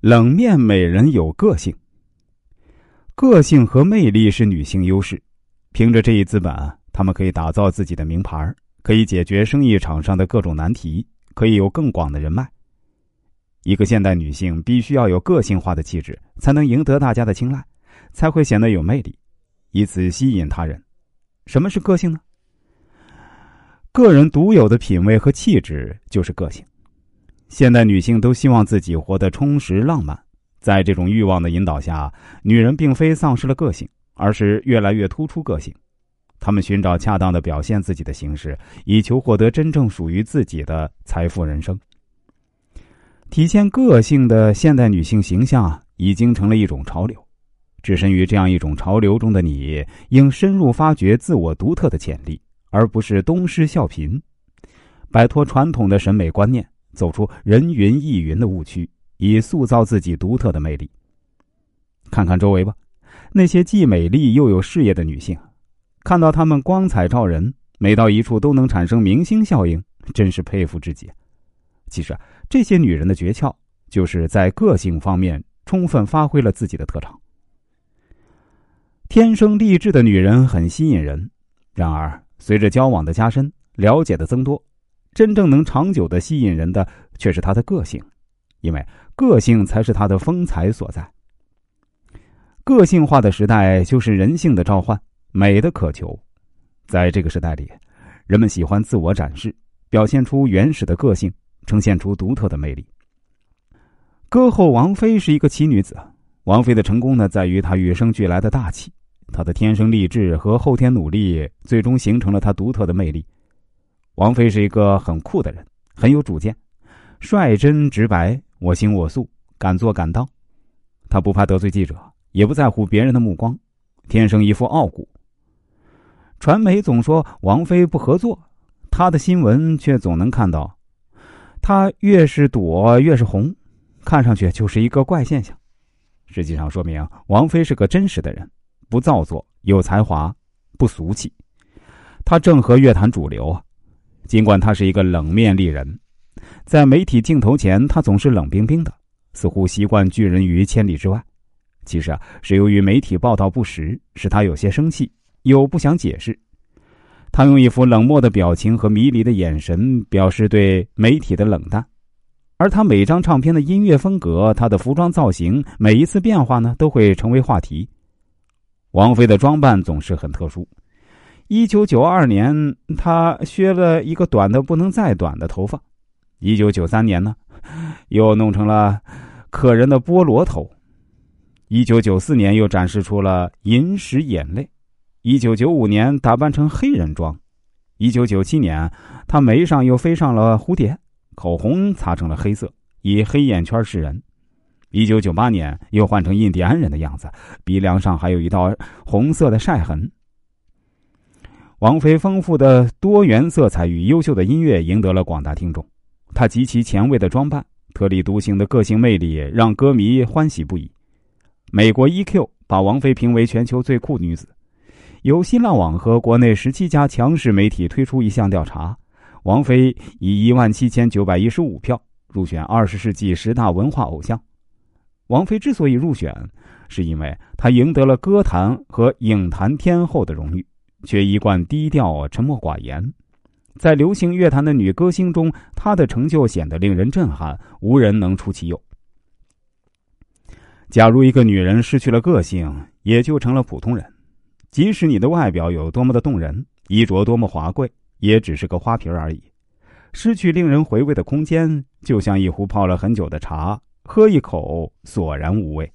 冷面美人有个性。个性和魅力是女性优势，凭着这一资本，她们可以打造自己的名牌，可以解决生意场上的各种难题，可以有更广的人脉。一个现代女性必须要有个性化的气质，才能赢得大家的青睐，才会显得有魅力，以此吸引他人。什么是个性呢？个人独有的品味和气质就是个性。现代女性都希望自己活得充实浪漫，在这种欲望的引导下，女人并非丧失了个性，而是越来越突出个性。她们寻找恰当的表现自己的形式，以求获得真正属于自己的财富人生。体现个性的现代女性形象已经成了一种潮流。置身于这样一种潮流中的你，应深入发掘自我独特的潜力，而不是东施效颦，摆脱传统的审美观念。走出人云亦云的误区，以塑造自己独特的魅力。看看周围吧，那些既美丽又有事业的女性，看到她们光彩照人，每到一处都能产生明星效应，真是佩服至极。其实，这些女人的诀窍，就是在个性方面充分发挥了自己的特长。天生丽质的女人很吸引人，然而随着交往的加深，了解的增多。真正能长久的吸引人的，却是他的个性，因为个性才是他的风采所在。个性化的时代就是人性的召唤，美的渴求。在这个时代里，人们喜欢自我展示，表现出原始的个性，呈现出独特的魅力。歌后王菲是一个奇女子，王菲的成功呢，在于她与生俱来的大气，她的天生丽质和后天努力，最终形成了她独特的魅力。王菲是一个很酷的人，很有主见，率真直白，我行我素，敢做敢当。她不怕得罪记者，也不在乎别人的目光，天生一副傲骨。传媒总说王菲不合作，她的新闻却总能看到，她越是躲越是红，看上去就是一个怪现象。实际上说明王菲是个真实的人，不造作，有才华，不俗气。她正和乐坛主流啊。尽管他是一个冷面丽人，在媒体镜头前，他总是冷冰冰的，似乎习惯拒人于千里之外。其实啊，是由于媒体报道不实，使他有些生气，又不想解释。他用一副冷漠的表情和迷离的眼神表示对媒体的冷淡。而他每张唱片的音乐风格，他的服装造型，每一次变化呢，都会成为话题。王菲的装扮总是很特殊。一九九二年，他削了一个短的不能再短的头发。一九九三年呢，又弄成了可人的菠萝头。一九九四年又展示出了银石眼泪。一九九五年打扮成黑人装。一九九七年，他眉上又飞上了蝴蝶，口红擦成了黑色，以黑眼圈示人。一九九八年又换成印第安人的样子，鼻梁上还有一道红色的晒痕。王菲丰富的多元色彩与优秀的音乐赢得了广大听众，她极其前卫的装扮、特立独行的个性魅力让歌迷欢喜不已。美国 EQ 把王菲评为全球最酷女子。由新浪网和国内十七家强势媒体推出一项调查，王菲以一万七千九百一十五票入选二十世纪十大文化偶像。王菲之所以入选，是因为她赢得了歌坛和影坛天后的荣誉。却一贯低调、沉默寡言，在流行乐坛的女歌星中，她的成就显得令人震撼，无人能出其右。假如一个女人失去了个性，也就成了普通人。即使你的外表有多么的动人，衣着多么华贵，也只是个花瓶而已。失去令人回味的空间，就像一壶泡了很久的茶，喝一口索然无味。